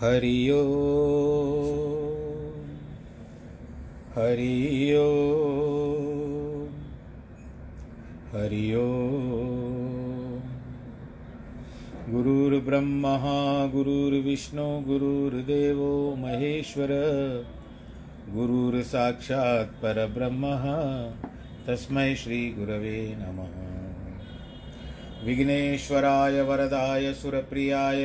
हरि हरि हरि गुरुर्ब्रह्मा, गुरुर्विष्णु, गुरुर्देवो महेश्वर। गुरुर्साक्षात् परब्रह्मः। तस्मै श्रीगुरवे नमः। विघ्नेश्वराय, वरदाय, सुरप्रियाय।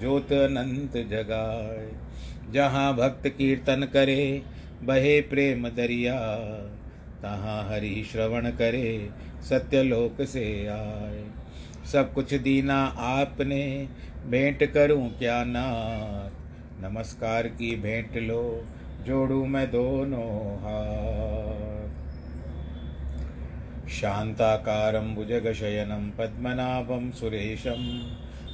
ज्योत अनंत जगाए, जहाँ भक्त कीर्तन करे, बहे प्रेम दरिया। तहाँ हरि श्रवण करे, सत्यलोक से आए। सब कुछ दीना आपने, भेंट करूँ क्या नाथ? नमस्कार की भेंट लो, जोड़ू मैं दोनों हाथ। शान्ताकारं भुजगशयनं, पद्मनाभं सुरेशं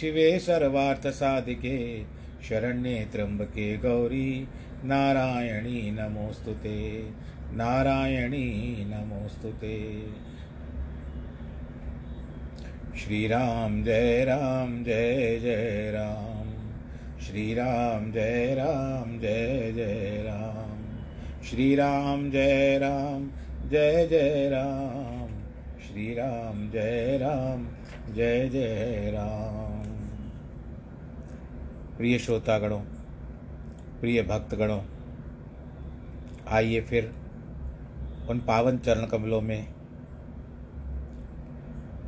शिवे सर्वार्थसाधिके शरण्ये त्र्यम्बके गौरी, नारायणी नमोऽस्तु नारायणी नमोऽस्तु श्रीराम जय राम, जय जय राम। श्रीराम जय राम, जय जय राम। श्रीराम जय राम, जय जय राम। श्री राम जय राम, जय जय राम। प्रिय श्रोतागणों, प्रिय भक्तगणों, आइए फिर उन पावन चरण कमलों में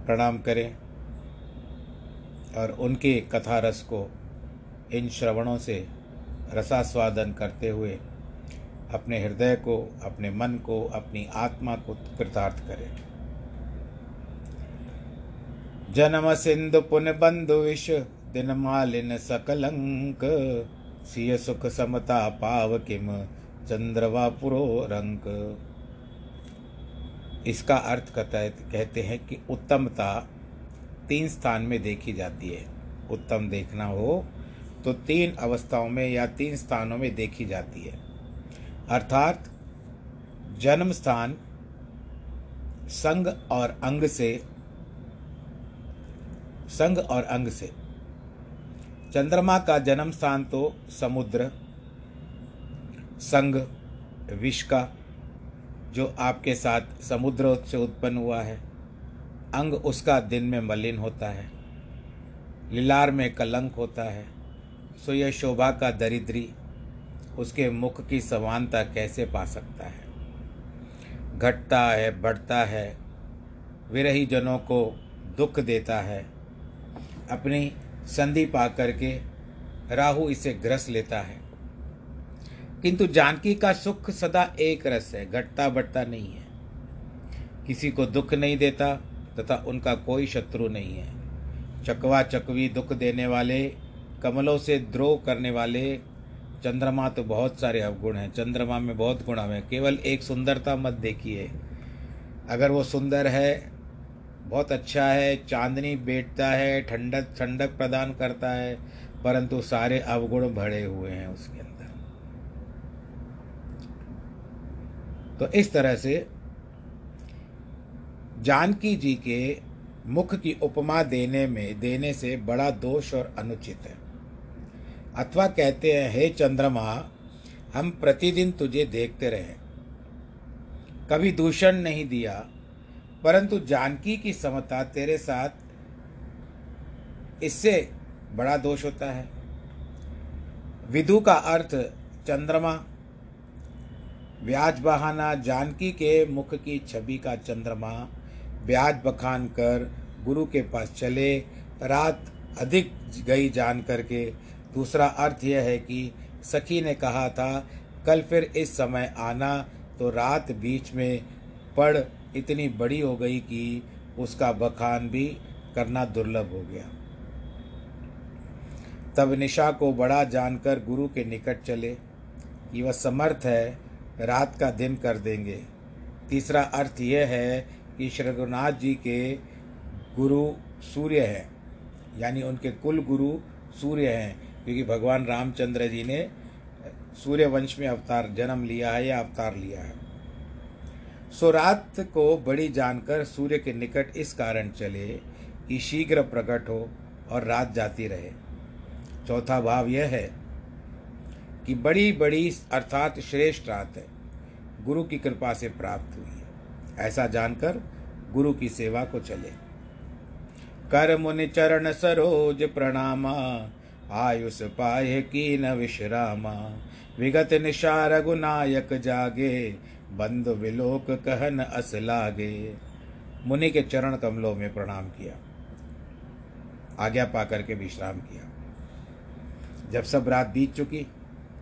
प्रणाम करें और उनके कथा रस को इन श्रवणों से रसास्वादन करते हुए अपने हृदय को, अपने मन को, अपनी आत्मा को कृतार्थ करें। जन्म सिंधु पुन बंधु विष दिन मालिन सकलंक। सिय सुख समता पाव किम चंद्रवा पुरो रंक। इसका अर्थ कहता है कि उत्तमता तीन स्थान में देखी जाती है। उत्तम देखना हो तो तीन अवस्थाओं में या तीन स्थानों में देखी जाती है। अर्थात, जन्म स्थान, संग और अंग से, संग और अंग से। चंद्रमा का जन्म स्थान तो समुद्र, संग विष का, जो आपके साथ समुद्र से उत्पन्न हुआ है। अंग उसका दिन में मलिन होता है, लिलार में कलंक होता है। सो यह शोभा का दरिद्री उसके मुख की समानता कैसे पा सकता है? घटता है, बढ़ता है, विरही जनों को दुख देता है। अपनी संधि पा करके राहु इसे ग्रस लेता है। किंतु जानकी का सुख सदा एक रस है घटता बढ़ता नहीं है। किसी को दुख नहीं देता तथा उनका कोई शत्रु नहीं है। चकवा चकवी दुख देने वाले, कमलों से द्रोह करने वाले, चंद्रमा तो बहुत सारे अवगुण हैं। चंद्रमा में बहुत गुण हैं। केवल एक सुंदरता मत देखिए। अगर वो सुंदर है बहुत अच्छा है, चांदनी बैठता है, ठंडक ठंडक प्रदान करता है, परंतु सारे अवगुण भरे हुए हैं उसके अंदर। तो इस तरह से जानकी जी के मुख की उपमा देने में, देने से बड़ा दोष और अनुचित है। अथवा कहते हैं, हे चंद्रमा, हम प्रतिदिन तुझे देखते रहे। कभी दूषण नहीं दिया परंतु जानकी की समता तेरे साथ इससे बड़ा दोष होता है। विदु का अर्थ, चंद्रमा। ब्याज बहाना जानकी के मुख की छवि का चंद्रमा। ब्याज बखान कर गुरु के पास चले, रात अधिक गई जान करके। दूसरा अर्थ यह है कि सखी ने कहा था, कल फिर इस समय आना तो रात बीच में पड़ इतनी बड़ी हो गई कि उसका बखान भी करना दुर्लभ हो गया। तब निशा को बड़ा जानकर गुरु के निकट चले कि वह समर्थ है, रात का दिन कर देंगे। तीसरा अर्थ यह है कि श्री रघुनाथ जी के गुरु सूर्य हैं, यानी उनके कुल गुरु सूर्य हैं, क्योंकि भगवान रामचंद्र जी ने सूर्य वंश में अवतार जन्म लिया है या अवतार लिया है। सो रात को बड़ी जानकर सूर्य के निकट इस कारण चले कि शीघ्र प्रकट हो और रात जाती रहे। चौथा भाव यह है कि बड़ी बड़ी अर्थात श्रेष्ठ रात है। गुरु की कृपा से प्राप्त हुई है। ऐसा जानकर गुरु की सेवा को चले। कर मुनि चरण सरोज प्रणामा, आयुष पाए की न विश्रामा, विगत निशा रघुनायक जागे बंद विलोक कहन अस लागे। मुनि के चरण कमलों में प्रणाम किया। आज्ञा पाकर के विश्राम किया। जब सब रात बीत चुकी,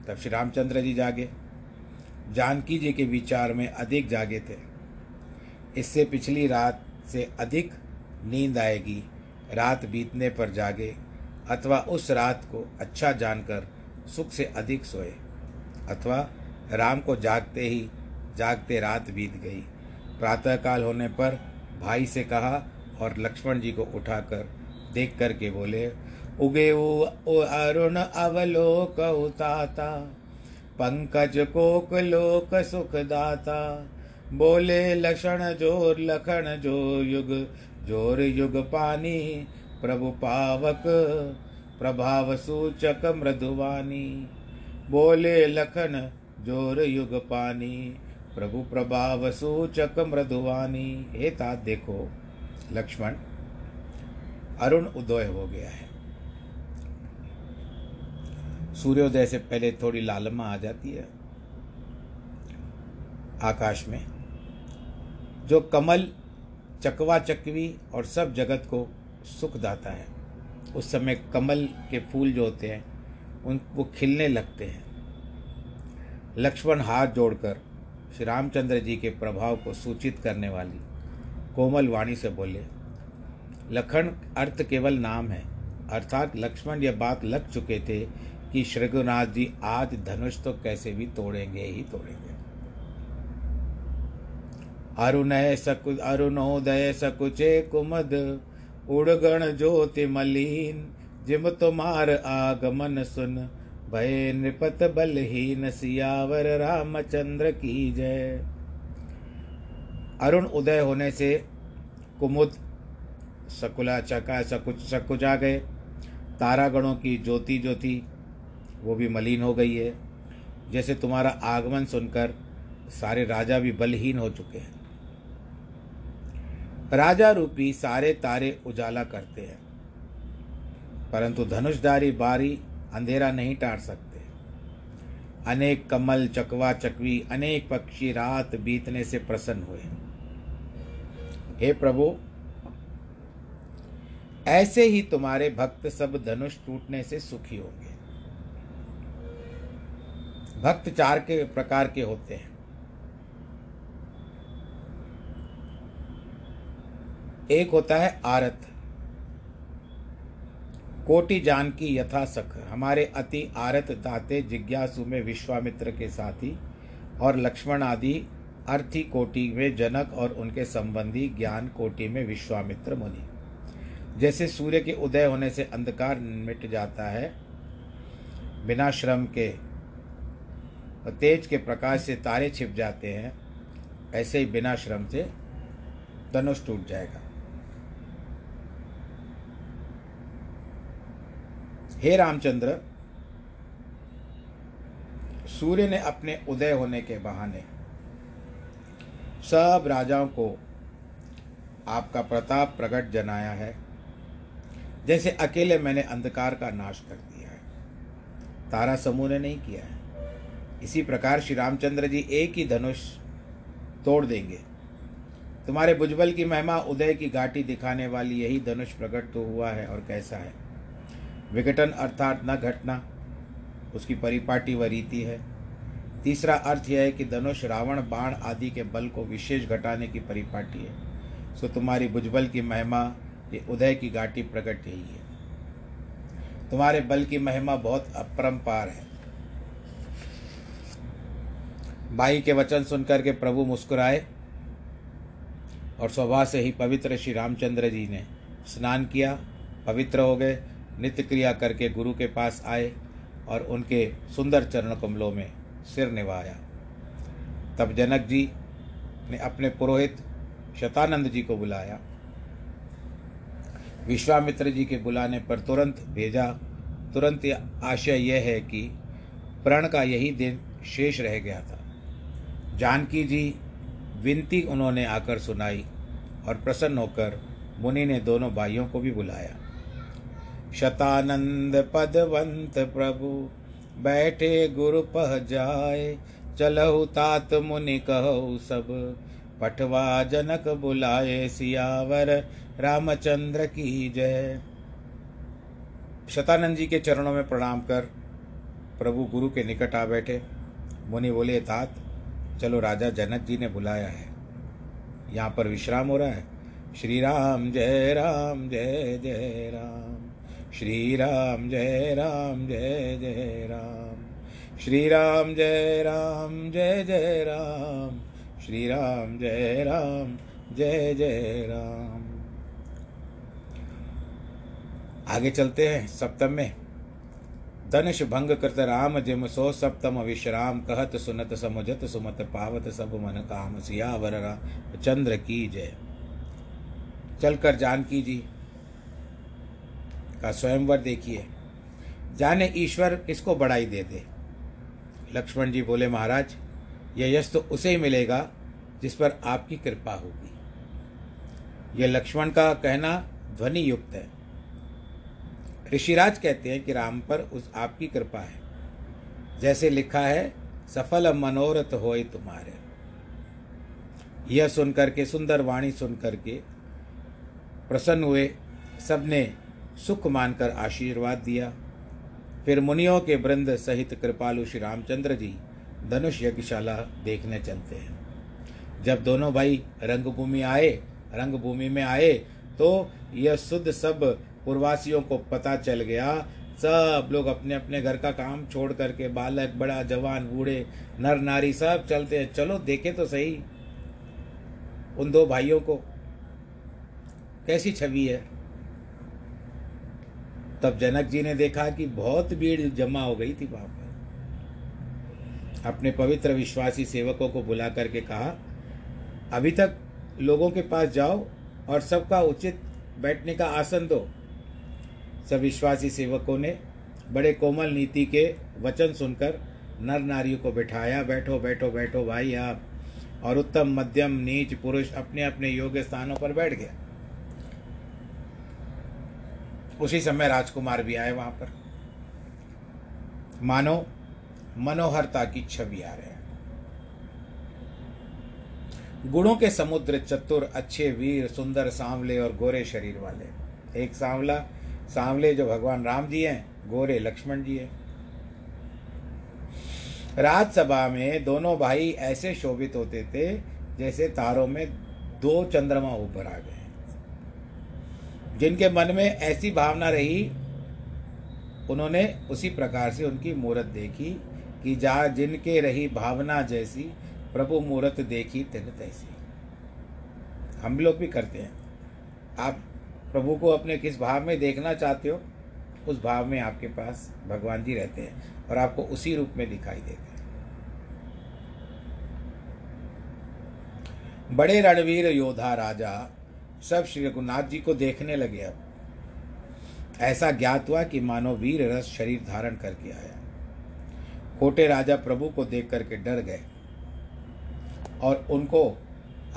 तब श्री रामचंद्र जी जागे। जानकी जी के विचार में अधिक जागे थे। इससे पिछली रात से अधिक नींद आएगी। रात बीतने पर जागे, अथवा उस रात को अच्छा जानकर सुख से अधिक सोए, अथवा राम को जागते ही जागते रात बीत गई। प्रातःकाल होने पर भाई से कहा और लक्ष्मण जी को उठाकर देख कर के बोले, उगे ओ अरुण अवलोक उताता, पंकज कोक लोक सुखदाता। बोले, लक्षण ज़ोर, लखन जो युग, ज़ोर युग पानी, प्रभु पावक, प्रभाव सूचक मृदुवानी बोले, लखन ज़ोर युग पानी प्रभु प्रभाव सूचक मृदुवानी हे तात देखो, लक्ष्मण, अरुण उदय हो गया है। सूर्योदय से पहले थोड़ी लालमा आ जाती है। आकाश में जो कमल, चकवा चकवी और सब जगत को सुख दाता है, उस समय कमल के फूल जो होते हैं, उन, वो खिलने लगते हैं। लक्ष्मण हाथ जोड़कर श्री रामचंद्र जी के प्रभाव को सूचित करने वाली कोमल वाणी से बोले, लखन अर्थ केवल नाम है, अर्थात लक्ष्मण यह बात लग चुके थे कि श्रृगुनाथ जी आज धनुष तो कैसे भी तोड़ेंगे ही तोड़ेंगे। अरुणय सकु, अरुणोदय सकुचे कुमद, उड़गण ज्योति मलिन जिम तुम्हार आगमन सुन भय नृपत बलहीन सियावर रामचंद्र की जय। अरुण उदय होने से कुमुद सकुला चका सकुच सकुचा गए। तारागणों की ज्योति ज्योति, वो भी मलिन हो गई है। जैसे तुम्हारा आगमन सुनकर सारे राजा भी बलहीन हो चुके हैं। राजा रूपी सारे तारे उजाला करते हैं। परंतु धनुषधारी बारी अंधेरा नहीं टार सकते। अनेक कमल, चकवा, चकवी, अनेक पक्षी रात बीतने से प्रसन्न हुए। हे प्रभु, ऐसे ही तुम्हारे भक्त सब धनुष टूटने से सुखी होंगे। भक्त चार के प्रकार के होते हैं। एक होता है आरत कोटि जान की यथा सख हमारे अति आरत दाते जिज्ञासु में विश्वामित्र के साथी और लक्ष्मण आदि अर्थी कोटि में जनक और उनके संबंधी ज्ञान कोटि में विश्वामित्र मुनि। जैसे सूर्य के उदय होने से अंधकार मिट जाता है बिना श्रम के तेज के प्रकाश से तारे छिप जाते हैं, ऐसे ही बिना श्रम से धनुष टूट जाएगा। हे रामचंद्र, सूर्य ने अपने उदय होने के बहाने सब राजाओं को आपका प्रताप प्रकट जनाया है, जैसे अकेले मैंने अंधकार का नाश कर दिया है। तारा समूह ने नहीं किया है। इसी प्रकार श्री रामचंद्र जी एक ही धनुष तोड़ देंगे। तुम्हारे भुजबल की महिमा उदय की घाटी दिखाने वाली यही धनुष प्रकट तो हुआ है और कैसा है? विघटन अर्थात न घटना, उसकी परिपाटी व रीति है। तीसरा अर्थ यह है कि धनुष, रावण, बाण आदि के बल को विशेष घटाने की परिपाटी है। सो तुम्हारी भुजबल की महिमा, ये उदय की घाटी प्रकट यही है। तुम्हारे बल की महिमा बहुत अपरंपार है। भाई के वचन सुनकर के प्रभु मुस्कुराए और स्वभाव से ही पवित्र श्री रामचंद्र जी ने स्नान किया, पवित्र हो गए नित्य क्रिया करके गुरु के पास आए और उनके सुंदर चरण कमलों में सिर निभाया। तब जनक जी ने अपने पुरोहित शतानंद जी को बुलाया। विश्वामित्र जी के बुलाने पर तुरंत भेजा। तुरंत आशय यह है कि प्रण का यही दिन शेष रह गया था। जानकी जी विनती उन्होंने आकर सुनाई और प्रसन्न होकर मुनि ने दोनों भाइयों को भी बुलाया। शतानंद पदवंत प्रभु, बैठे गुरु पह जाए, चलहु तात मुनि कहु सब। पठवा जनक बुलाए सियावर, रामचंद्र की जय। शतानंद जी के चरणों में प्रणाम कर, प्रभु गुरु के निकट आ बैठे। मुनि बोले, तात, चलो राजा जनक जी ने बुलाया है। यहाँ पर विश्राम हो रहा है। श्री राम, जय राम, जय जय राम। श्री राम जय राम जय जय राम। श्री राम जय राम जय जय राम। श्री राम जय राम जय जय राम। आगे चलते हैं सप्तम में। धनुष भंग कृत राम जिम सो सप्तम विश्राम कहत सुनत समुझत सुमत पावत सब मन काम सियावर चंद्र की जय। चलकर जानकी जी का स्वयंवर देखिए। जाने ईश्वर किसको बढ़ाई दे दे? लक्ष्मण जी बोले, महाराज यह यश तो उसे ही मिलेगा जिस पर आपकी कृपा होगी। यह लक्ष्मण का कहना ध्वनि युक्त है। ऋषिराज कहते हैं कि राम पर उस आपकी कृपा है। जैसे लिखा है, सफल मनोरथ होए तुम्हारे। यह सुनकर के, सुंदर वाणी सुनकर के प्रसन्न हुए सबने सुख मानकर आशीर्वाद दिया। फिर मुनियों के वृंद सहित कृपालु श्री रामचंद्र जी धनुष यज्ञशाला देखने चलते हैं। जब दोनों भाई रंगभूमि आए, रंगभूमि में आए तो यह शुद्ध सब पूर्वासियों को पता चल गया। सब लोग अपने अपने घर का काम छोड़ करके, बालक, बड़ा, जवान, बूढ़े, नर, नारी सब चलते हैं। चलो, देखे तो सही। उन दो भाइयों को। कैसी छवि है? तब जनक जी ने देखा कि बहुत भीड़ जमा हो गई थी वहाँ पर। अपने पवित्र विश्वासी सेवकों को बुला करके कहा, अभी तक लोगों के पास जाओ और सबका उचित बैठने का आसन दो। सब विश्वासी सेवकों ने बड़े कोमल नीति के वचन सुनकर नर नारियों को बिठाया, बैठो बैठो बैठो भाई आप। और उत्तम, मध्यम, नीच, पुरुष अपने अपने योग्य स्थानों पर बैठ गया। उसी समय राजकुमार भी आए वहाँ पर। मानो मनोहरता की छवि आ रहे गुणों के समुद्र चतुर, अच्छे वीर, सुंदर सांवले और गोरे शरीर वाले। एक सांवला, सांवले जो भगवान राम जी हैं, गोरे लक्ष्मण जी हैं। राजसभा में दोनों भाई ऐसे शोभित होते थे जैसे तारों में दो चंद्रमा ऊपर आ गए। जिनके मन में ऐसी भावना रही, उन्होंने उसी प्रकार से उनकी मूर्त देखी कि जा जिनके रही भावना जैसी, प्रभु मूर्त देखी तिन तैसी। हम लोग भी करते हैं। आप प्रभु को अपने किस भाव में देखना चाहते हो, उस भाव में आपके पास भगवान जी रहते हैं और आपको उसी रूप में दिखाई देते हैं। बड़े रणवीर योद्धा राजा सब श्री रघुनाथ जी को देखने लगे अब। ऐसा ज्ञात हुआ कि मानो वीर रस शरीर धारण करके आया। खोटे राजा प्रभु को देख करके डर गए। और उनको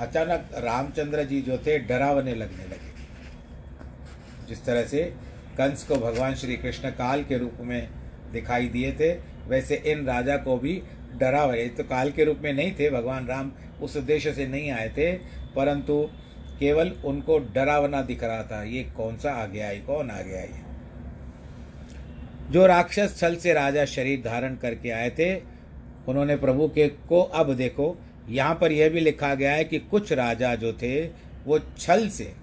अचानक रामचंद्र जी जो थे, डरावने लगने लगे। जिस तरह से कंस को भगवान श्री कृष्ण काल के रूप में दिखाई दिए थे, वैसे इन राजा को भी डरा हुए तो काल के रूप में नहीं थे, भगवान राम उस उद्देश्य से नहीं आए थे, परंतु केवल उनको डरावना दिख रहा था, ये कौन सा आ गया है कौन आ गया है? जो राक्षस छल से राजा शरीर धारण करके आए थे, उन्होंने प्रभु के को, अब देखो, यहाँ पर यह भी लिखा गया है कि कुछ राजा जो थे, वो छल से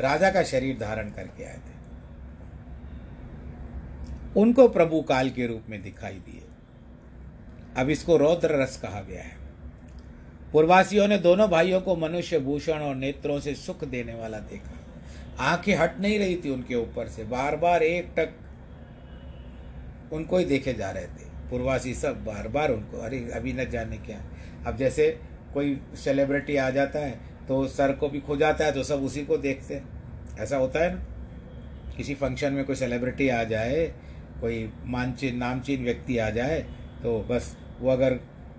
राजा का शरीर धारण करके आए थे। उनको प्रभु काल के रूप में दिखाई दिए। अब इसको रौद्र रस कहा गया है। पूर्वासियों ने दोनों भाइयों को मनुष्य भूषण और नेत्रों से सुख देने वाला देखा। आँखें हट नहीं रही थी उनके ऊपर से। बार बार एक टक उनको ही देखे जा रहे थे। पूर्वासी सब बार बार उनको, अरे, अभी न जाने क्या? अब जैसे कोई सेलिब्रिटी आ जाता है तो सर को भी खो जाता है तो सब उसी को देखते हैं। ऐसा होता है ना? किसी फ़ंक्शन में कोई सेलिब्रिटी आ जाए, कोई मानचीन, नामचीन व्यक्ति आ जाए तो बस वो अगर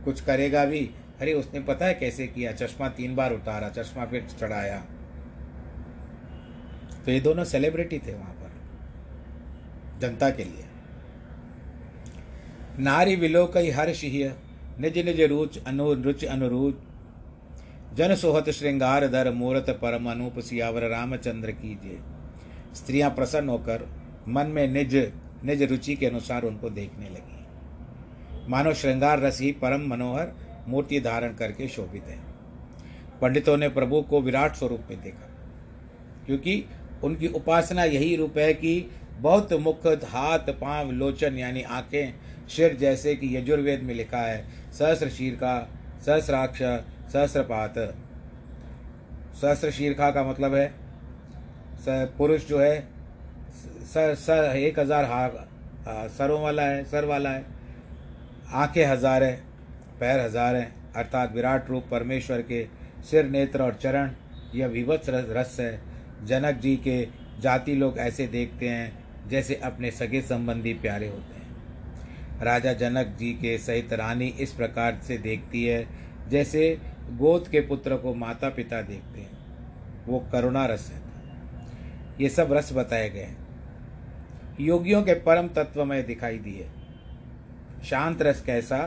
कुछ करेगा भी अरे, उसने पता है कैसे किया? चश्मा तीन बार उतारा, चश्मा फिर चढ़ाया। तो ये दोनों सेलिब्रिटी थे वहाँ पर, जनता के लिए। नारी विलो कई हर्ष निज निज रुच अनु, रुच अनुरूच। जन सोहत श्रृंगार धर मूर्त परम अनूप सियावर रामचंद्र की जय स्त्रियाँ प्रसन्न होकर मन में निज निज रुचि के अनुसार उनको देखने लगी। मानो श्रृंगार रस ही परम मनोहर मूर्ति धारण करके शोभित है। पंडितों ने प्रभु को विराट स्वरूप में देखा, क्योंकि उनकी उपासना यही रूप है कि बहुत मुख, हाथ, पाँव, लोचन, यानी आँखें शिर जैसे कि यजुर्वेद में लिखा है, सहस्र शीर का सहस्राक्ष, सहस्रपात। सहस्र शीर्खा का मतलब है पुरुष जो है सर सर एक हज़ार हा, सरों वाला है, सर वाला है, आँखें हज़ार है। पैर हज़ार हैं, अर्थात विराट रूप परमेश्वर के सिर, नेत्र और चरण। यह विवत्स रस है। जनक जी के जाति लोग ऐसे देखते हैं, जैसे अपने सगे संबंधी प्यारे होते हैं। राजा जनक जी के सहित रानी इस प्रकार से देखती है, जैसे गोद के पुत्र को माता पिता देखते हैं। वो करुणा रस है। ये सब रस बताए गए हैं। योगियों के परम तत्व में दिखाई दिए। शांत रस कैसा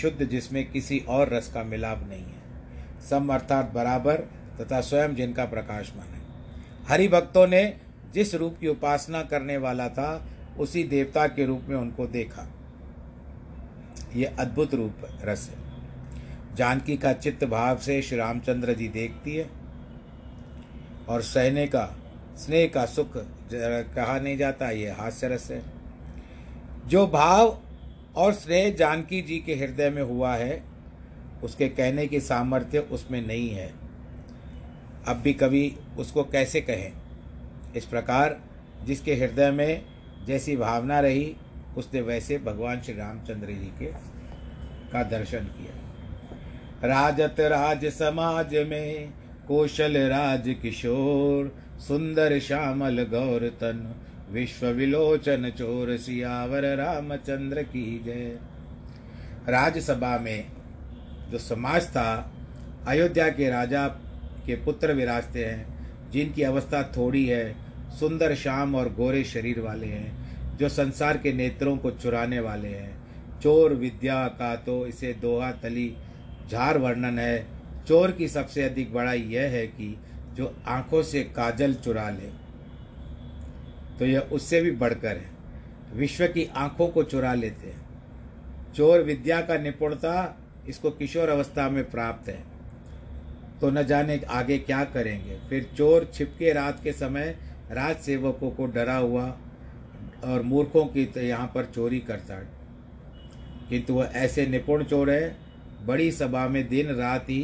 शुद्ध जिसमें किसी और रस का मिलाप नहीं है। सम अर्थात बराबर तथा स्वयं जिनका प्रकाशमान है। हरि भक्तों ने जिस रूप की उपासना करने वाला था, उसी देवता के रूप में उनको देखा। ये अद्भुत रूप रस है। जानकी का चित्त भाव से श्री रामचंद्र जी देखती है और सहने का, स्नेह का सुख कहा नहीं जाता, ये हास्य रस है। जो भाव और स्नेह जानकी जी के हृदय में हुआ है, उसके कहने की सामर्थ्य उसमें नहीं है। अब भी कभी उसको कैसे कहें? इस प्रकार जिसके हृदय में जैसी भावना रही, उसने वैसे भगवान श्री रामचंद्र जी के, का दर्शन किया। राजत राज समाज में कौशल राज किशोर, सुंदर श्यामल गौर तन विश्व विलोचन चोर सियावर रामचंद्र की जय। राजसभा में जो समाज था, अयोध्या के राजा के पुत्र विराजते हैं, जिनकी अवस्था थोड़ी है, सुंदर शाम और गोरे शरीर वाले हैं, जो संसार के नेत्रों को चुराने वाले हैं। चोर विद्या का तो इसे दोहा तली झार वर्णन है। चोर की सबसे अधिक बड़ाई यह है कि जो आँखों से काजल चुरा ले। तो यह उससे भी बढ़कर है। विश्व की आँखों को चुरा लेते हैं। चोर विद्या का निपुणता इसको किशोर अवस्था में प्राप्त है। तो न जाने आगे क्या करेंगे। फिर चोर छिपके रात के समय राज सेवकों को डरा हुआ और मूर्खों की तो यहाँ पर चोरी करता किंतु वह ऐसे निपुण चोर है, बड़ी सभा में दिन रात ही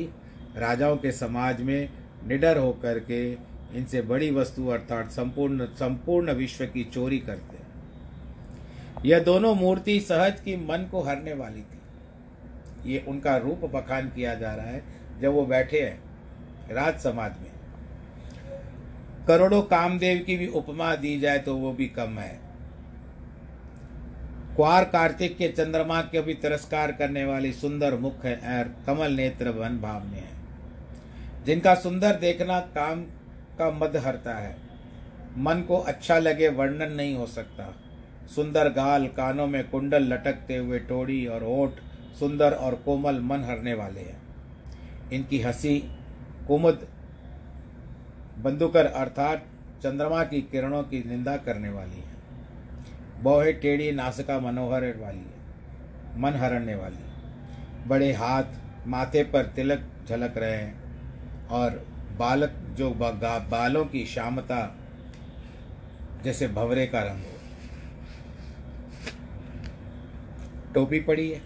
राजाओं के समाज में निडर होकर के इनसे बड़ी वस्तु अर्थात संपूर्ण संपूर्ण विश्व की चोरी करते हैं। यह दोनों मूर्ति सहज की मन को हरने वाली थी। ये उनका रूप बखान किया जा रहा है, जब वो बैठे हैं राज समाज में। करोड़ों कामदेव की भी उपमा दी जाए तो वो भी कम है। क्वार कार्तिक के चंद्रमा के भी तिरस्कार करने वाली सुंदर मुख है, और कमल नेत्र वन भावने है। जिनका सुंदर देखना काम का मद हरता है। मन को अच्छा लगे वर्णन नहीं हो सकता। सुंदर गाल कानों में कुंडल लटकते हुए टोड़ी और ओठ सुंदर और कोमल मन हरने वाले हैं। इनकी हँसी, कुमुद, बंदुकर अर्थात चंद्रमा की किरणों की निंदा करने वाली है। बोहे टेढ़ी नासिका मनोहर वाली है, मन हरने वाली बड़े हाथ, माथे पर तिलक झलक रहे हैं और बालक जो बालों की श्यामता जैसे भवरे का रंग हो। टोपी पड़ी है।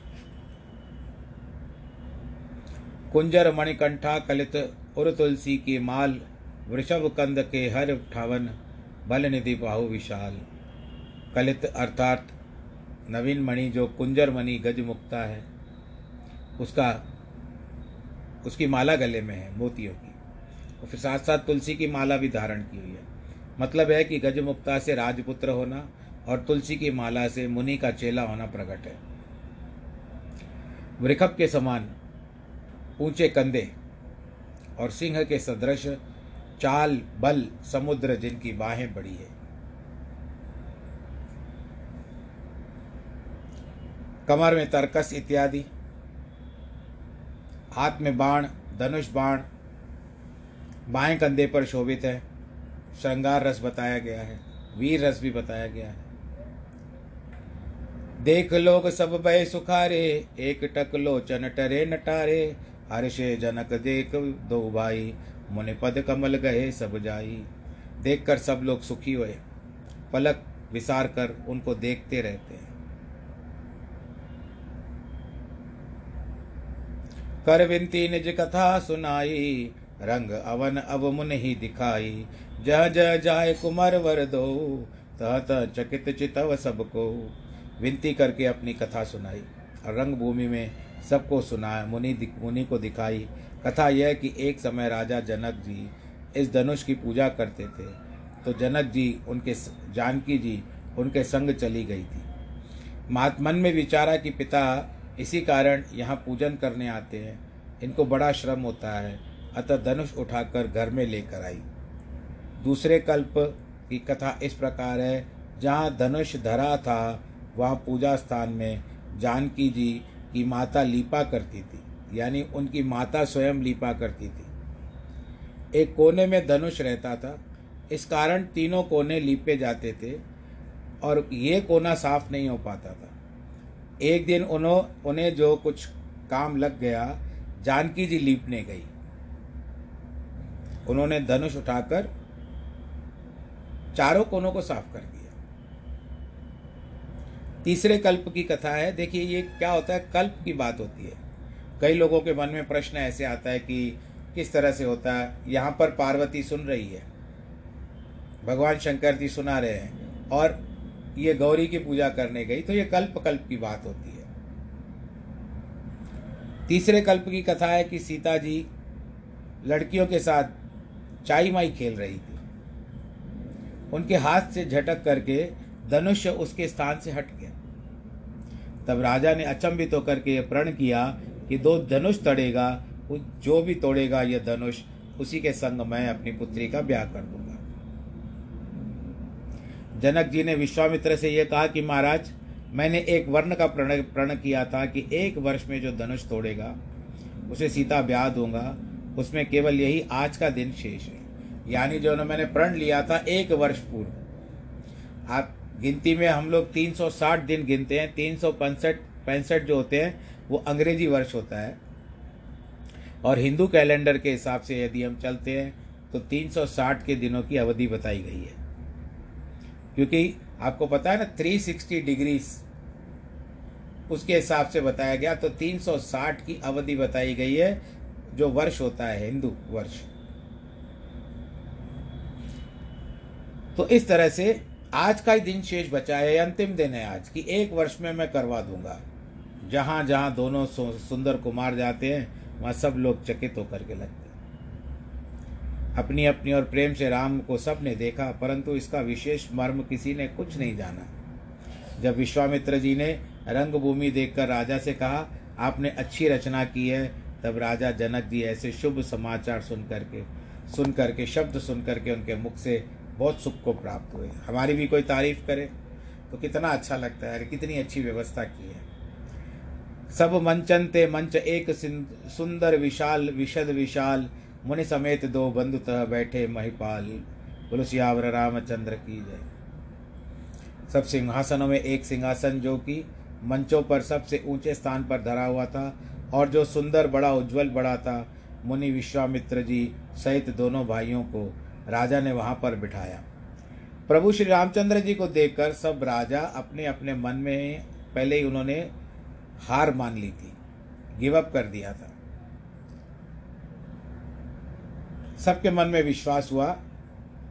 कुंजर मणिकंठा कलित उर तुलसी की माल, वृषभ कंद के हर ठावन बल निधि बाहु विशाल। कलित अर्थात नवीन मणि जो कुंजर मणि गज मुक्ता है, उसका, उसकी माला गले में है मोतियों की। और फिर साथ साथ तुलसी की माला भी धारण की हुई है। मतलब है कि गजमुक्ता से राजपुत्र होना और तुलसी की माला से मुनि का चेला होना प्रकट है। वृखभ के समान ऊँचे कंधे और सिंह के सदृश चाल बल समुद्र जिनकी बाहें बड़ी है। कमर में तरकस इत्यादि, हाथ में बाण, धनुष बाण बाएँ कंधे पर शोभित है। श्रृंगार रस बताया गया है। वीर रस भी बताया गया है। देख लोग सब भय सुखारे, एक टक लोचन टरे नटारे। हर्षे जनक देख दो भाई, मुनि पद कमल गए सब जाई। देखकर सब लोग सुखी हुए। पलक विसार कर उनको देखते रहते हैं। कर विनती निज कथा सुनाई। रंग अवन अब मुन ही दिखाई। जह जह जाय कुमार वर दो, तह तह चकित चितव सबको। विनती करके अपनी कथा सुनाई। और रंग भूमि में सबको सुनाया, मुनि मुनि को दिखाई। कथा यह कि एक समय राजा जनक जी इस धनुष की पूजा करते थे। तो जनक जी, उनके जानकी जी, उनके संग चली गई थी। महात्मन में विचारा कि पिता, इसी कारण यहाँ पूजन करने आते हैं। इनको बड़ा श्रम होता है। अतः धनुष उठाकर घर में लेकर आई। दूसरे कल्प की कथा इस प्रकार है, जहाँ धनुष धरा था, वहाँ पूजा स्थान में जानकी जी की माता लीपा करती थी, यानी उनकी माता स्वयं लीपा करती थी। एक कोने में धनुष रहता था। इस कारण तीनों कोने लीपे जाते थे और ये कोना साफ़ नहीं हो पाता था। एक दिन उन्हों, उन्हें जो कुछ काम लग गया, जानकी जी लीपने गई। उन्होंने धनुष उठाकर चारों कोनों को साफ़ कर दिया। तीसरे कल्प की कथा है, देखिए ये क्या होता है, कल्प की बात होती है। कई लोगों के मन में प्रश्न ऐसे आता है कि किस तरह से होता है, यहाँ पर पार्वती सुन रही है, भगवान शंकर जी सुना रहे हैं, और ये गौरी की पूजा करने गई तो ये कल्प कल्प की बात होती है। तीसरे कल्प की कथा है कि सीता जी लड़कियों के साथ चाई माई खेल रही थी। उनके हाथ से झटक करके धनुष उसके स्थान से हट गया। तब राजा ने अचंभित तो होकर के यह प्रण किया कि दो धनुष तड़ेगा जो भी तोड़ेगा यह धनुष, उसी के संग मैं अपनी पुत्री का ब्याह कर दूँगा। जनक जी ने विश्वामित्र से यह कहा कि महाराज, मैंने एक वर्ण का प्रण प्रण किया था कि एक वर्ष में जो धनुष तोड़ेगा, उसे सीता ब्याह दूँगा, उसमें केवल यही आज का दिन शेष है। यानी जो मैंने प्रण लिया था एक वर्ष पूर्व। आप गिनती में हम लोग 360 दिन गिनते हैं, तीन सौ पैंसठ जो होते हैं, वो अंग्रेज़ी वर्ष होता है। और हिंदू कैलेंडर के हिसाब से यदि हम चलते हैं तो 360 के दिनों की अवधि बताई गई है। क्योंकि आपको पता है ना 360 डिग्रीज उसके हिसाब से बताया गया तो 360 की अवधि बताई गई है, जो वर्ष होता है, हिंदू वर्ष। तो इस तरह से आज का ही दिन शेष बचा है अंतिम दिन है आज कि एक वर्ष में मैं करवा दूँगा। जहाँ जहाँ दोनों सुंदर कुमार जाते हैं, वहाँ सब लोग चकित होकर के लगते हैं। अपनी अपनी और प्रेम से राम को सबने देखा, परंतु इसका विशेष मर्म किसी ने कुछ नहीं जाना। जब विश्वामित्र जी ने रंगभूमि देखकर राजा से कहा, आपने अच्छी रचना की है, तब राजा जनक जी ऐसे शुभ समाचार सुन करके सुन करके शब्द सुन करके उनके मुख से बहुत सुख को प्राप्त हुए। हमारी भी कोई तारीफ़ करे तो कितना अच्छा लगता है, अरे, कितनी अच्छी व्यवस्था की है। सब मंचन ते मंच एक सुंदर विशाल, विशद विशाल, मुनि समेत दो बंधु तह बैठे महिपाल। तुलसियावर रामचंद्र की जय। सब सिंहासनों में एक सिंहासन जो कि मंचों पर सबसे ऊँचे स्थान पर धरा हुआ था, और जो सुंदर बड़ा उज्जवल बड़ा था, मुनि विश्वामित्र जी सहित दोनों भाइयों को राजा ने वहाँ पर बिठाया। प्रभु श्री रामचंद्र जी को देखकर सब राजा अपने अपने मन में पहले ही उन्होंने हार मान ली थी। गिव अप कर दिया था। सबके मन में विश्वास हुआ,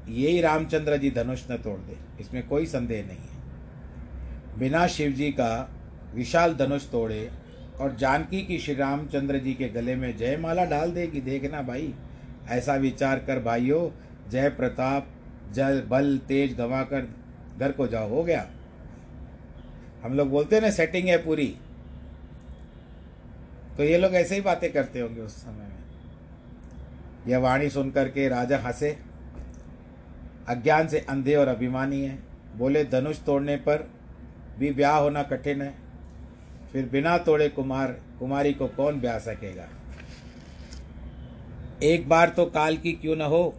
यही रामचंद्र जी धनुष न तोड़ दे, इसमें कोई संदेह नहीं है। बिना शिव जी का विशाल धनुष तोड़े और जानकी की श्री रामचंद्र जी के गले में जयमाला डाल देगी देखना भाई, ऐसा विचार कर भाइयों जय प्रताप, जल, बल, तेज गवा कर घर को जाओ, हो गया। हम लोग बोलते ना सेटिंग है पूरी। तो ये लोग ऐसे ही बातें करते होंगे उस समय में। यह वाणी सुनकर के राजा हंसे। अज्ञान से अंधे और अभिमानी है। बोले, धनुष तोड़ने पर भी ब्याह होना कठिन है। फिर बिना तोड़े कुमार, कुमारी को कौन ब्याह सकेगा? एक बार तो काल की क्यों न हो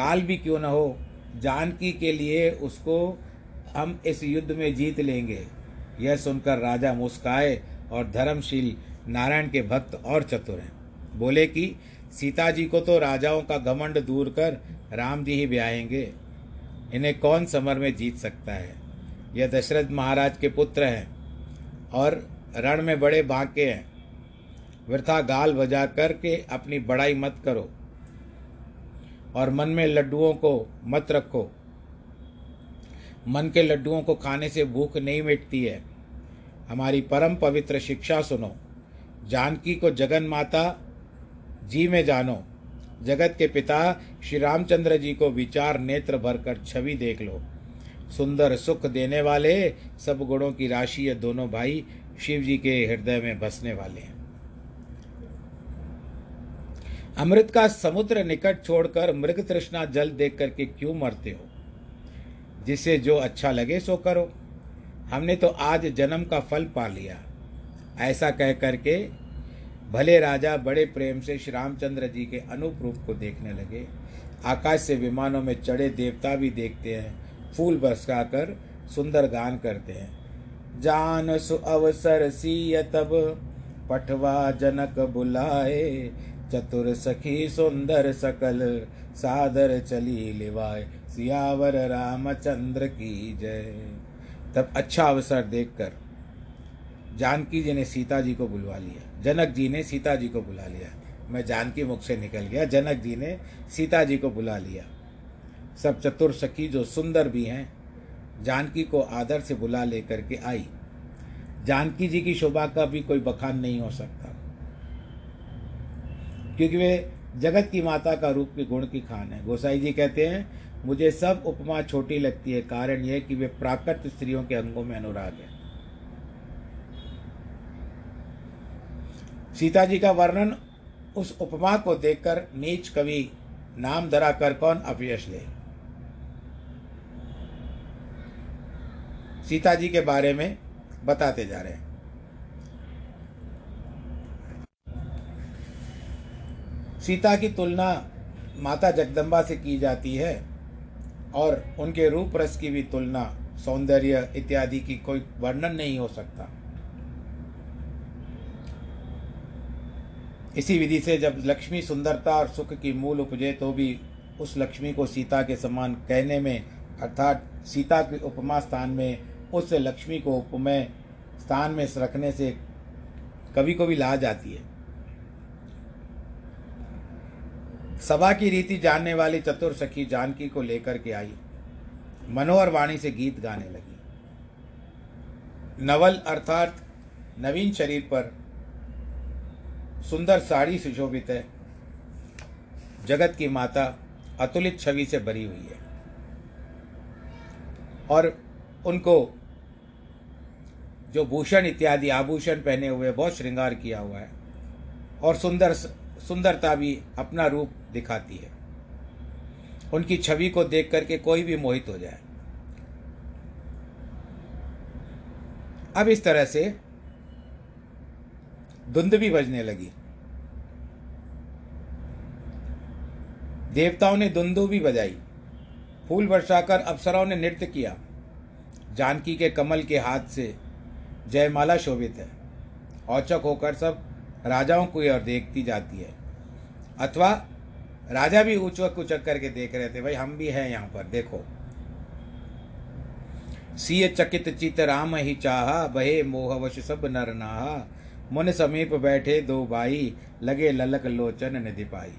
काल भी क्यों न हो, जानकी के लिए उसको हम इस युद्ध में जीत लेंगे। यह सुनकर राजा मुस्काए और धर्मशील नारायण के भक्त और चतुर हैं। बोले कि सीता जी को तो राजाओं का घमंड दूर कर राम जी ही ब्याहेंगे। इन्हें कौन समर में जीत सकता है? यह दशरथ महाराज के पुत्र हैं और रण में बड़े बांके हैं। वृथा गाल बजा करके अपनी बड़ाई मत करो। और मन में लड्डुओं को मत रखो। मन के लड्डुओं को खाने से भूख नहीं मिटती है। हमारी परम पवित्र शिक्षा सुनो। जानकी को जगन माता जी में जानो। जगत के पिता श्री रामचंद्र जी को विचार नेत्र भरकर छवि देख लो। सुंदर सुख देने वाले सब गुणों की राशि ये दोनों भाई शिव जी के हृदय में बसने वाले हैं। अमृत का समुद्र निकट छोड़कर मृग तृष्णा जल देख करके क्यों मरते हो? जिसे जो अच्छा लगे सो करो। हमने तो आज जन्म का फल पा लिया। ऐसा कह करके भले राजा बड़े प्रेम से श्री रामचंद्र जी के अनूप रूप को देखने लगे। आकाश से विमानों में चढ़े देवता भी देखते हैं। फूल बरसा कर सुंदर गान करते हैं। जान सु अवसर सीय तब, पठवा जनक बुलाए। चतुर सखी सुंदर सकल, सादर चली लिवाए सियावर रामचंद्र की जय। तब अच्छा अवसर देखकर जानकी जी ने सीता जी को बुलवा लिया। जनक जी ने सीता जी को बुला लिया। मैं जानकी मुख से निकल गया। जनक जी ने सीता जी को बुला लिया। सब चतुर सखी जो सुंदर भी हैं, जानकी को आदर से बुला लेकर के आई। जानकी जी की शोभा का भी कोई बखान नहीं हो सकता। क्योंकि वे जगत की माता का रूप के गुण की खान है। गोसाई जी कहते हैं, मुझे सब उपमा छोटी लगती है। कारण यह कि वे प्राकृत स्त्रियों के अंगों में अनुराग है। सीता जी का वर्णन उस उपमा को देखकर नीच कवि नाम धरा कर कौन अपयश ले? सीता जी के बारे में बताते जा रहे हैं। सीता की तुलना माता जगदम्बा से की जाती है और उनके रूप रस की भी तुलना, सौंदर्य इत्यादि की कोई वर्णन नहीं हो सकता। इसी विधि से जब लक्ष्मी सुंदरता और सुख की मूल उपजे तो भी उस लक्ष्मी को सीता के समान कहने में, अर्थात सीता के उपमा स्थान में, उस लक्ष्मी को उपमय स्थान में रखने से कभी कभी ला जाती है। सभा की रीति जानने वाली चतुर सखी जानकी को लेकर के आई। मनोहर वाणी से गीत गाने लगी। नवल अर्थात नवीन शरीर पर सुंदर साड़ी सुशोभित है। जगत की माता अतुलित छवि से भरी हुई है। और उनको जो भूषण इत्यादि आभूषण पहने हुए बहुत श्रृंगार किया हुआ है। और सुंदर सुंदरता भी अपना रूप दिखाती है। उनकी छवि को देख करके कोई भी मोहित हो जाए। अब इस तरह से धुंध भी बजने लगी। देवताओं ने धुंधु भी बजाई। फूल वर्षाकर अप्सराओं ने नृत्य किया। जानकी के कमल के हाथ से जयमाला शोभित है। औचक होकर सब राजाओं को और देखती जाती है। अथवा राजा भी ऊंचक उचक करके देख रहे थे, भाई, हम भी हैं यहाँ पर, देखो। सीय चकित चित राम ही चाह, बहे मोहवश सब नर नाहा। मुन समीप बैठे दो भाई लगे ललक लोचन निधि पाई।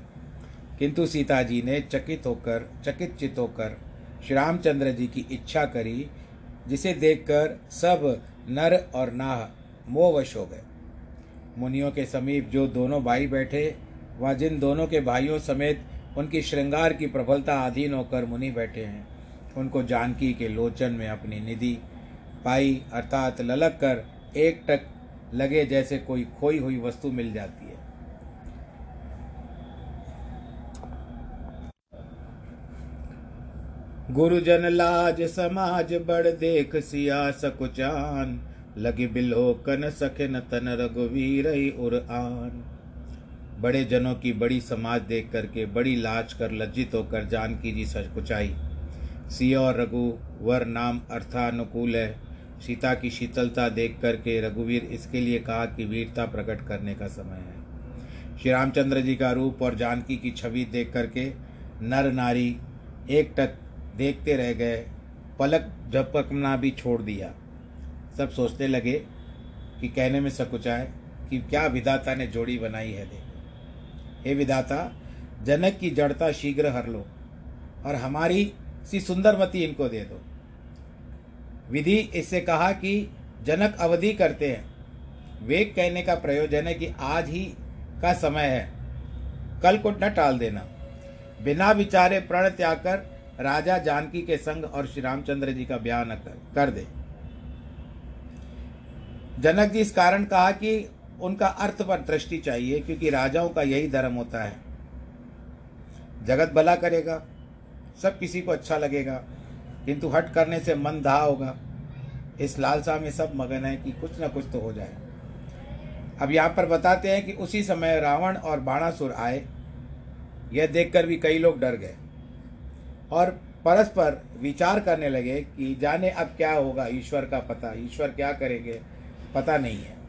किंतु सीता जी ने चकित होकर, चकित चित होकर श्री रामचंद्र जी की इच्छा करी, जिसे देखकर सब नर और नाह मोहवश हो गए। मुनियों के समीप जो दोनों भाई बैठे व जिन दोनों के भाइयों समेत उनकी श्रृंगार की प्रबलता अधीन होकर मुनि बैठे हैं, उनको जानकी के लोचन में अपनी निधि पाई, अर्थात ललक कर एक टक लगे जैसे कोई खोई हुई वस्तु मिल जाती है। गुरुजन लाज समाज बड़ देख सिया सकुचान लगी बिलो कन सखन तन रघुवीर उर आन। बड़े जनों की बड़ी समाज देख करके, बड़ी लाज कर लज्जित होकर जानकी जी सकुचाई सिया और रघु वर नाम अर्थानुकूल है। सीता की शीतलता देख करके रघुवीर इसके लिए कहा कि वीरता प्रकट करने का समय है। श्री रामचंद्र जी का रूप और जानकी की छवि देख करके नर नारी एक टक देखते रह गए, पलक झपकना भी छोड़ दिया। सब सोचने लगे कि कहने में सकुचाए कि क्या विधाता ने जोड़ी बनाई है देखो हे विधाता जनक की जड़ता शीघ्र हर लो और हमारी सी सुंदरमती इनको दे दो। विधि इससे कहा कि जनक अवधि करते हैं। वेग कहने का प्रयोजन है कि आज ही का समय है। कल को न टाल देना। बिना विचारे प्रण त्याग कर राजा जानकी के संग और श्री रामचंद्र जी का ब्याह न कर, कर दे। जनक जी इस कारण कहा कि उनका अर्थ पर दृष्टि चाहिए, क्योंकि राजाओं का यही धर्म होता है। जगत भला करेगा, सब किसी को अच्छा लगेगा, किंतु हट करने से मन धा होगा। इस लालसा में सब मगन है कि कुछ ना कुछ तो हो जाए। अब यहाँ पर बताते हैं कि उसी समय रावण और बाणासुर आए। यह देखकर भी कई लोग डर गए और परस्पर विचार करने लगे कि जाने अब क्या होगा, ईश्वर का पता, ईश्वर क्या करेंगे। पता नहीं है।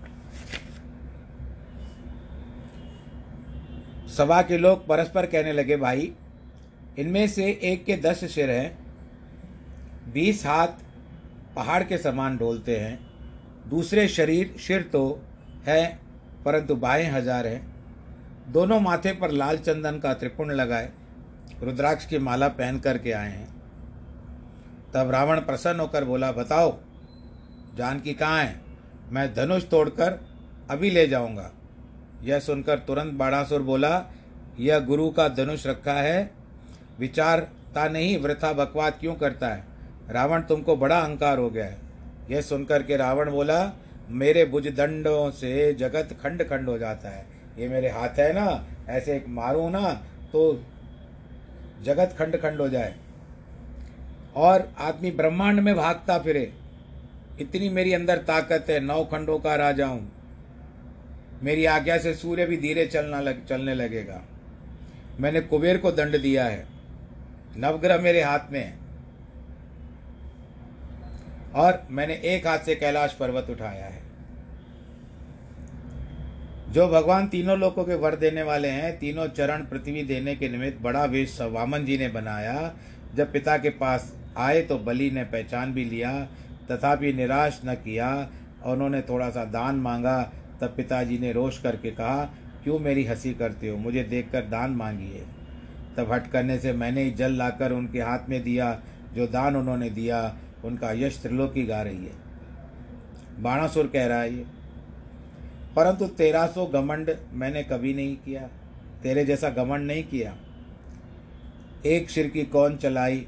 सभा के लोग परस्पर कहने लगे, भाई, इनमें से एक के दस सिर हैं, बीस हाथ पहाड़ के समान डोलते हैं, दूसरे शरीर सिर तो है, परंतु बाएँ हज़ार हैं। दोनों माथे पर लाल चंदन का त्रिपुण लगाए, रुद्राक्ष की माला पहन करके आए हैं। तब रावण प्रसन्न होकर बोला, बताओ जानकी कहाँ है? मैं धनुष तोड़कर अभी ले जाऊँगा। यह सुनकर तुरंत बाणासुर बोला, यह गुरु का धनुष रखा है। विचारता नहीं, वृथा बकवाद क्यों करता है? रावण तुमको बड़ा अहंकार हो गया है। यह सुनकर के रावण बोला, मेरे दंडों से जगत खंड खंड हो जाता है। ये मेरे हाथ है ना, ऐसे एक मारूं ना तो जगत खंड खंड हो जाए। और आदमी ब्रह्मांड में भागता फिरे। इतनी मेरी अंदर ताकत है, नौ खंडों का राजा हूँ। मेरी आज्ञा से सूर्य भी धीरे चलना लग, चलने लगेगा। मैंने कुबेर को दंड दिया है। नवग्रह मेरे हाथ में है। और मैंने एक हाथ से कैलाश पर्वत उठाया है। जो भगवान तीनों लोगों के वर देने वाले हैं, तीनों चरण पृथ्वी देने के निमित्त बड़ा वेश वामन जी ने बनाया। जब पिता के पास आए तो बलि ने पहचान भी लिया। तथापि निराश न किया उन्होंने थोड़ा सा दान मांगा, तब पिताजी ने रोष करके कहा, क्यों मेरी हँसी करते हो? मुझे देखकर दान मांगिए। तब हट करने से मैंने ही जल लाकर उनके हाथ में दिया, जो दान उन्होंने दिया, उनका यश त्रिलोकी गा रही है। बाणासुर कह रहा है ये परंतु तेरह सौ घमंड मैंने कभी नहीं किया, तेरे जैसा घमंड नहीं किया। एक सिर की कौन चलाई?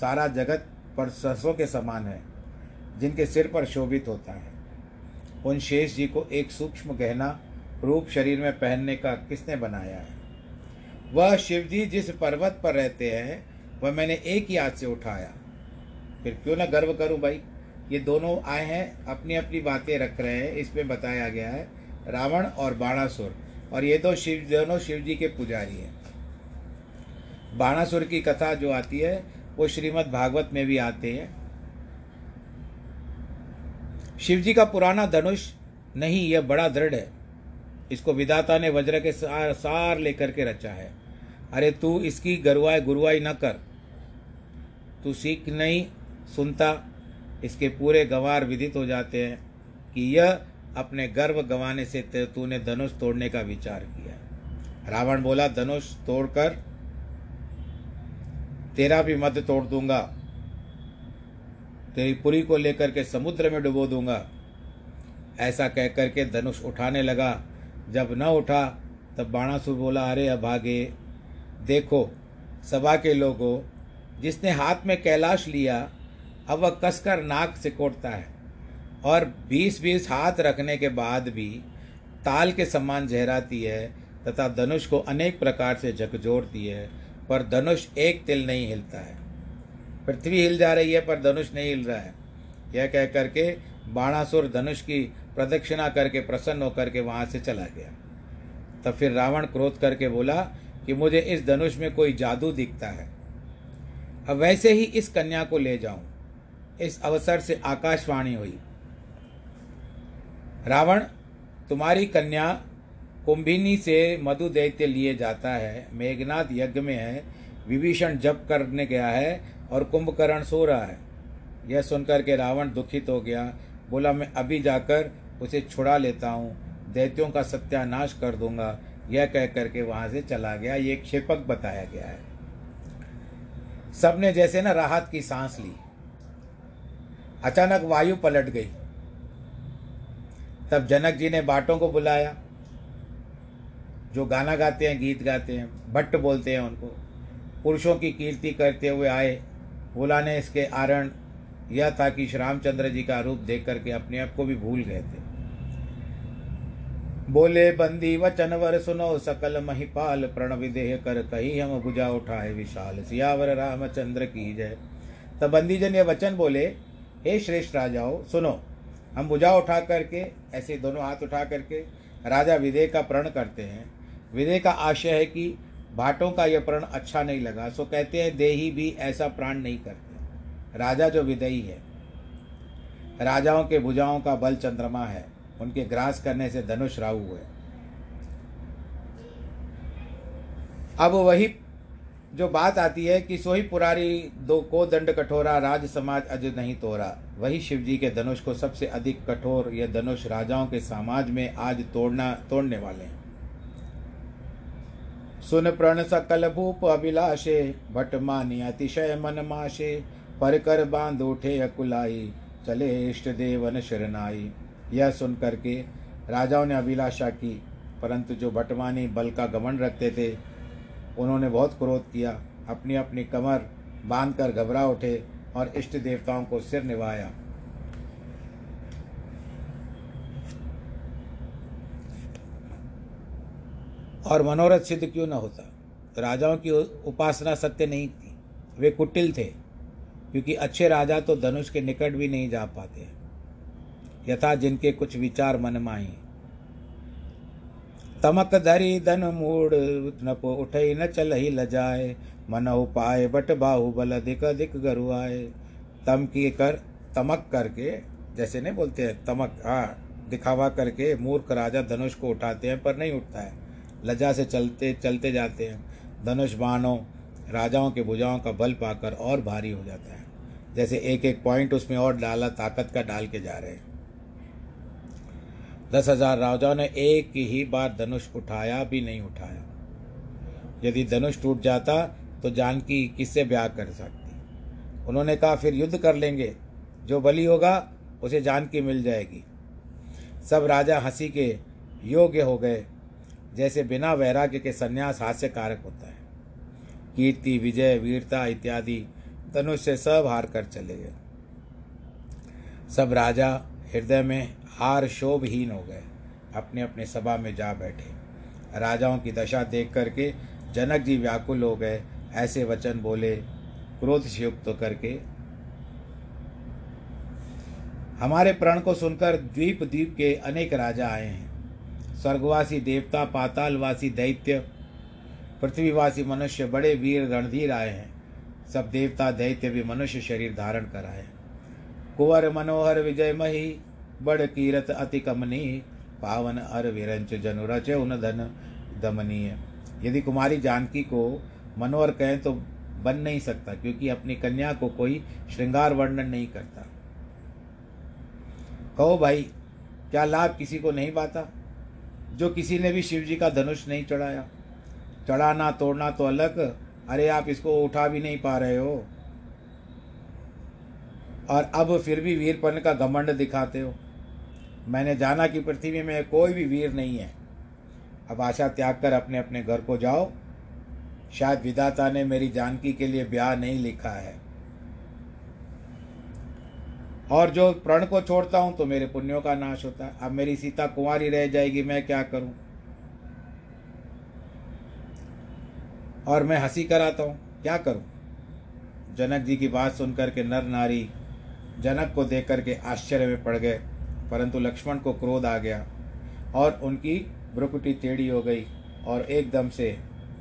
सारा जगत पर सरसों के समान है। जिनके सिर पर शोभित होता है। उन शेष जी को एक सूक्ष्म गहना रूप शरीर में पहनने का किसने बनाया है? वह शिव जी जिस पर्वत पर रहते हैं, वह मैंने एक ही हाथ से उठाया। फिर क्यों ना गर्व करूँ भाई? ये दोनों आए हैं अपनी अपनी बातें रख रहे हैं। इसमें बताया गया है, रावण और बाणासुर। और ये दो शिव, दोनों शिव जी के पुजारी हैं। बाणासुर की कथा जो आती है, वो श्रीमद् भागवत में भी आते हैं। शिव जी का पुराना धनुष नहीं यह बड़ा दृढ़ है। इसको विदाता ने वज्र के सार, सार लेकर के रचा है। अरे तू इसकी गरुआई गुरुआई न कर। तू सीख नहीं सुनता। इसके पूरे गवार विदित हो जाते हैं कि यह अपने गर्व गंवाने से तूने धनुष तोड़ने का विचार किया। रावण बोला धनुष तोड़कर तेरा भी मध्य तोड़ दूँगा। तेरी पुरी को लेकर के समुद्र में डुबो दूँगा। ऐसा कह करके धनुष उठाने लगा। जब न उठा, तब बाणासुर बोला, अरे अभागे, देखो, सभा के लोगों, जिसने हाथ में कैलाश लिया, अब वह कसकर नाक से कोटता है। और बीस बीस हाथ रखने के बाद भी ताल के समान जहराती है तथा धनुष को अनेक प्रकार से झकझोरती है, पर धनुष एक तिल नहीं हिलता है। पृथ्वी हिल जा रही है, पर धनुष नहीं हिल रहा है। यह कह करके बाणासुर धनुष की प्रदक्षिणा करके प्रसन्न होकर के वहाँ से चला गया। तब फिर रावण क्रोध करके बोला कि मुझे इस धनुष में कोई जादू दिखता है। अब वैसे ही इस कन्या को ले जाऊँ। इस अवसर से आकाशवाणी हुई। रावण, तुम्हारी कन्या कुंभिनी से मधु दैत्य लिए जाता है। मेघनाथ यज्ञ में है। विभीषण जप करने गया है। और कुंभकर्ण सो रहा है। यह सुनकर के रावण दुखित हो गया। बोला, मैं अभी जाकर उसे छुड़ा लेता हूँ। दैत्यों का सत्यानाश कर दूँगा। यह कह करके वहाँ से चला गया। ये क्षेपक बताया गया है। सबने जैसे ना राहत की सांस ली। अचानक वायु पलट गई। तब जनक जी ने बाटों को बुलाया, जो गाना गाते हैं, गीत गाते हैं, भट्ट बोलते हैं उनको। पुरुषों की कीर्ति करते हुए आए। बुलाने इसके आरण यह था कि श्री रामचंद्र जी का रूप देख करके अपने आप को भी भूल गए थे। बोले, बंदी वचन वर सुनो, सकल महिपाल प्रण विदेह कर कही हम भुजा उठाए विशाल। सियावर रामचंद्र की जय। तब बंदीजन ये वचन बोले, हे श्रेष्ठ राजाओ, सुनो, हम भुजा उठा करके, ऐसे दोनों हाथ उठा करके राजा विदय का प्रण करते हैं। विदय का आशय है कि भाटों का यह प्रण अच्छा नहीं लगा। सो कहते हैं, देही भी ऐसा प्राण नहीं करते। राजा जो विदयी है, राजाओं के भुजाओं का बल चंद्रमा है, उनके ग्रास करने से धनुष राहु हुए अब वही जो बात आती है कि सोही पुरारी दो को दंड कठोरा, राज समाज अज नहीं तोड़ा वही शिव जी के धनुष को सबसे अधिक कठोर यह धनुष राजाओं के समाज में आज तोड़ना, तोड़ने वाले हैं। सुन प्रण सकल भूप अभिलाषे भट मानी अतिशय मन माशे पर कर बाँध उठे अकुलाई, चले इष्ट देवन शरनाई यह सुन करके राजाओं ने अभिलाषा की, परंतु जो भटमानी बल का गमन रखते थे, उन्होंने बहुत क्रोध किया अपनी अपनी कमर बांधकर घबरा उठे और इष्ट देवताओं को सिर निभाया। और मनोरथ सिद्ध क्यों न होता? राजाओं की उपासना सत्य नहीं थी। वे कुटिल थे, क्योंकि अच्छे राजा तो धनुष के निकट भी नहीं जा पाते यथा जिनके कुछ विचार मन माही। तमक धरी धन मूड, न पो उठई न चल ही लजाए। मन उपाय, बट बाहुबल दिक दिक गरुआए। तम की कर, तमक करके, जैसे नहीं बोलते हैं, तमक हाँ दिखावा करके मूर्ख राजा धनुष को उठाते हैं, पर नहीं उठता है। लजा से चलते चलते जाते हैं। धनुष बाणों, राजाओं के भुजाओं का बल पाकर और भारी हो जाता है। जैसे एक एक पॉइंट उसमें और डाला, ताकत का डाल के जा रहे हैं। दस हज़ार राजाओं ने एक ही बार धनुष उठाया, भी नहीं उठाया। यदि धनुष टूट जाता तो जानकी किससे ब्याह कर सकती? उन्होंने कहा, फिर युद्ध कर लेंगे। जो बलि होगा, उसे जानकी मिल जाएगी। सब राजा हँसी के योग्य हो गए। जैसे बिना वैराग्य के संन्यास हास्य कारक होता है। कीर्ति, विजय, वीरता इत्यादि धनुष से सब हार कर चले गए। सब राजा हृदय में हार शोभहीन हो गए। अपने अपने सभा में जा बैठे। राजाओं की दशा देख करके जनक जी व्याकुल हो गए। ऐसे वचन बोले, क्रोध से युक्त करके हमारे प्रण को सुनकर द्वीप द्वीप के अनेक राजा आए हैं। स्वर्गवासी देवता, पातालवासी दैत्य, पृथ्वीवासी मनुष्य, बड़े वीर, रणधीर आए हैं। सब देवता, दैत्य भी मनुष्य शरीर धारण कर आए कुंवर मनोहर विजय मही, बड़ कीरत अति कमनी, पावन अर विरंच जनु रचे उन धन दमनीय। यदि कुमारी जानकी को मनोहर कहें तो बन नहीं सकता, क्योंकि अपनी कन्या को कोई श्रृंगार वर्णन नहीं करता। कहो भाई, क्या लाभ किसी को नहीं पाता जो किसी ने भी शिव जी का धनुष नहीं चढ़ाया। चढ़ाना, तोड़ना तो अलग। अरे, आप इसको उठा भी नहीं पा रहे हो। और अब फिर भी वीरपन का घमंड दिखाते हो। मैंने जाना कि पृथ्वी में कोई भी वीर नहीं है। अब आशा त्याग कर अपने अपने घर को जाओ। शायद विदाता ने मेरी जानकी के लिए ब्याह नहीं लिखा है। और जो प्रण को छोड़ता हूँ तो मेरे पुण्यों का नाश होता है। अब मेरी सीता कुंवारी रह जाएगी, मैं क्या करूँ? और मैं हँसी कराता हूँ, क्या करूँ? जनक जी की बात सुनकर के नर नारी जनक को देख करके आश्चर्य में पड़ गए, परंतु लक्ष्मण को क्रोध आ गया और उनकी ब्रुकुटी टेढ़ी हो गई और एकदम से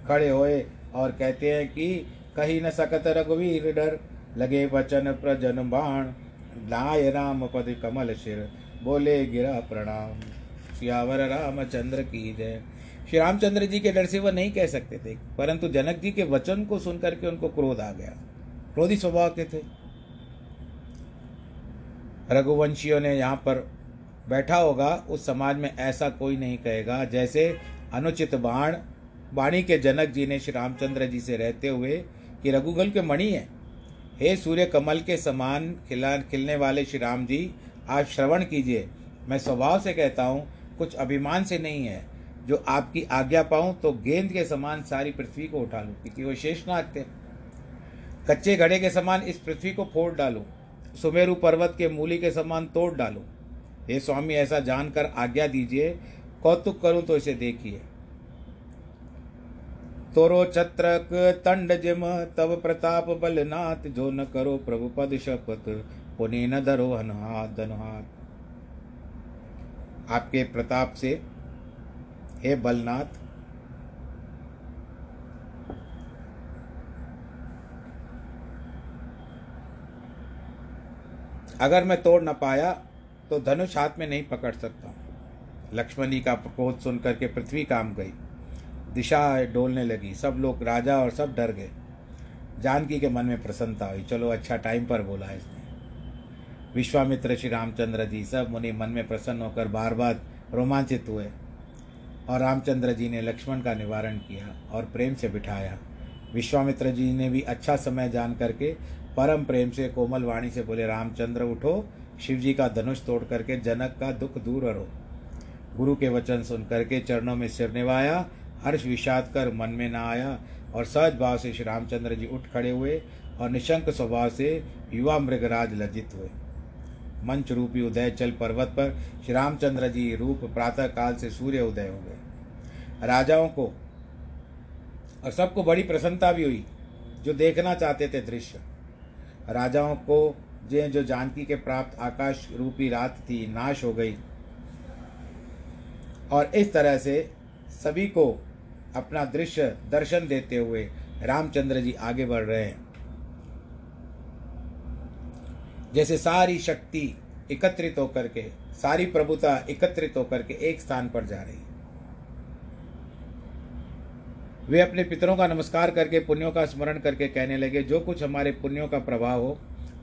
खड़े होए और कहते हैं कि कही न सकत रघुवीर डर, लगे वचन प्रजन बाण। लाय राम पद कमल शिर, बोले गिरा प्रणाम। सियावर रामचंद्र की जय। श्री रामचंद्र जी के डर से वह नहीं कह सकते थे, परंतु जनक जी के वचन को सुनकर के उनको क्रोध आ गया। क्रोधी स्वभाव के थे। रघुवंशियों ने यहाँ पर बैठा होगा, उस समाज में ऐसा कोई नहीं कहेगा, जैसे अनुचित बाण वाणी के जनक जी ने श्री रामचंद्र जी से रहते हुए कि रघुगल के मणि है। हे सूर्य कमल के समान खिला, खिलने वाले श्री राम जी, आप श्रवण कीजिए। मैं स्वभाव से कहता हूँ, कुछ अभिमान से नहीं है। जो आपकी आज्ञा पाऊँ तो गेंद के समान सारी पृथ्वी को उठा लूँ, क्योंकि वो शेषनाग थे। कच्चे घड़े के समान इस पृथ्वी को फोड़ डालूँ, सुमेरु पर्वत के मूली के समान तोड़ डालूं। हे स्वामी, ऐसा जानकर आज्ञा दीजिए, कौतुक करूँ तो इसे देखिए। तोरो छत्रक तंड जिम तब प्रताप बलनाथ, जो न करो प्रभु पद शपथ, पुनि न धरो हाथ धन हाथ आपके प्रताप से, हे बलनाथ, अगर मैं तोड़ न पाया तो धनुष हाथ में नहीं पकड़ सकता। लक्ष्मण का प्रकोध सुन करके पृथ्वी काम गई। दिशा डोलने लगी। सब लोग राजा और सब डर गए। जानकी के मन में प्रसन्नता हुई। चलो अच्छा टाइम पर बोला इसने। विश्वामित्र श्री रामचंद्र जी सब मुनि मन में प्रसन्न होकर बार बार रोमांचित हुए और रामचंद्र जी ने लक्ष्मण का निवारण किया और प्रेम से बिठाया। विश्वामित्र जी ने भी अच्छा समय जान करके परम प्रेम से कोमल वाणी से बोले, रामचंद्र, उठो। शिव जी का धनुष तोड़ करके जनक का दुख दूर करो। गुरु के वचन सुन करके चरणों में सिर निभाया हर्ष विषाद कर मन में न आया और सहज भाव से श्री रामचंद्र जी उठ खड़े हुए और निशंक स्वभाव से युवा मृगराज लज्जित हुए। मंच रूपी उदय चल पर्वत पर श्री रामचंद्र जी रूप प्रातः काल से सूर्य उदय हो गए। राजाओं को और सबको बड़ी प्रसन्नता भी हुई, जो देखना चाहते थे दृश्य। राजाओं को जे जो जानकी के प्राप्त आकाश रूपी रात थी, नाश हो गई। और इस तरह से सभी को अपना दृश्य दर्शन देते हुए रामचंद्र जी आगे बढ़ रहे हैं। जैसे सारी शक्ति एकत्रित होकर के, सारी प्रभुता एकत्रित होकर के एक स्थान पर जा रही वे अपने पितरों का नमस्कार करके, पुण्यों का स्मरण करके कहने लगे, जो कुछ हमारे पुण्यों का प्रभाव हो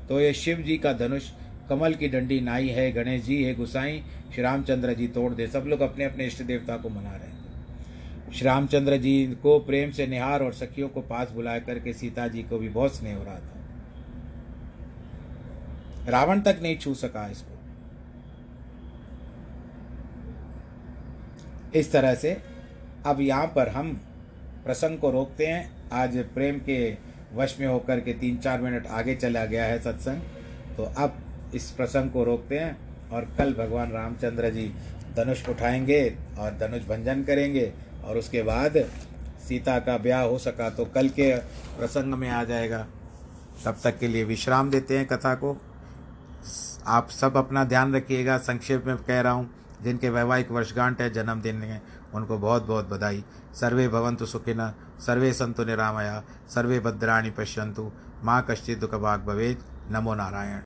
तो ये शिव जी का धनुष, कमल की डंडी नाई है, गणेश जी है, गुसाई, श्री रामचंद्र जी तोड़ दे, सब लोग अपने अपने इष्ट देवता को मना रहे हैं। श्री रामचंद्र जी को प्रेम से निहार और सखियों को पास बुला करके सीता जी को भी बहुत स्नेह हो रहा था। रावण तक नहीं छू सका इसको। इस तरह से अब यहाँ पर हम प्रसंग को रोकते हैं। आज प्रेम के वश में होकर के तीन चार मिनट आगे चला गया है सत्संग। तो अब इस प्रसंग को रोकते हैं और कल भगवान रामचंद्र जी धनुष उठाएँगे और धनुष भंजन करेंगे। और उसके बाद सीता का ब्याह हो सका तो कल के प्रसंग में आ जाएगा। तब तक के लिए विश्राम देते हैं कथा को। आप सब अपना ध्यान रखिएगा। संक्षेप में कह रहा हूँ, जिनके वैवाहिक वर्षगांठ है, जन्मदिन है, उनको बहुत बहुत बधाई। सर्वे भवंतु सुखिन सर्वे संतु निरामया, सर्वे भद्राणी पश्यंतु माँ कश्चित दुख भाग भवेद नमो नारायण।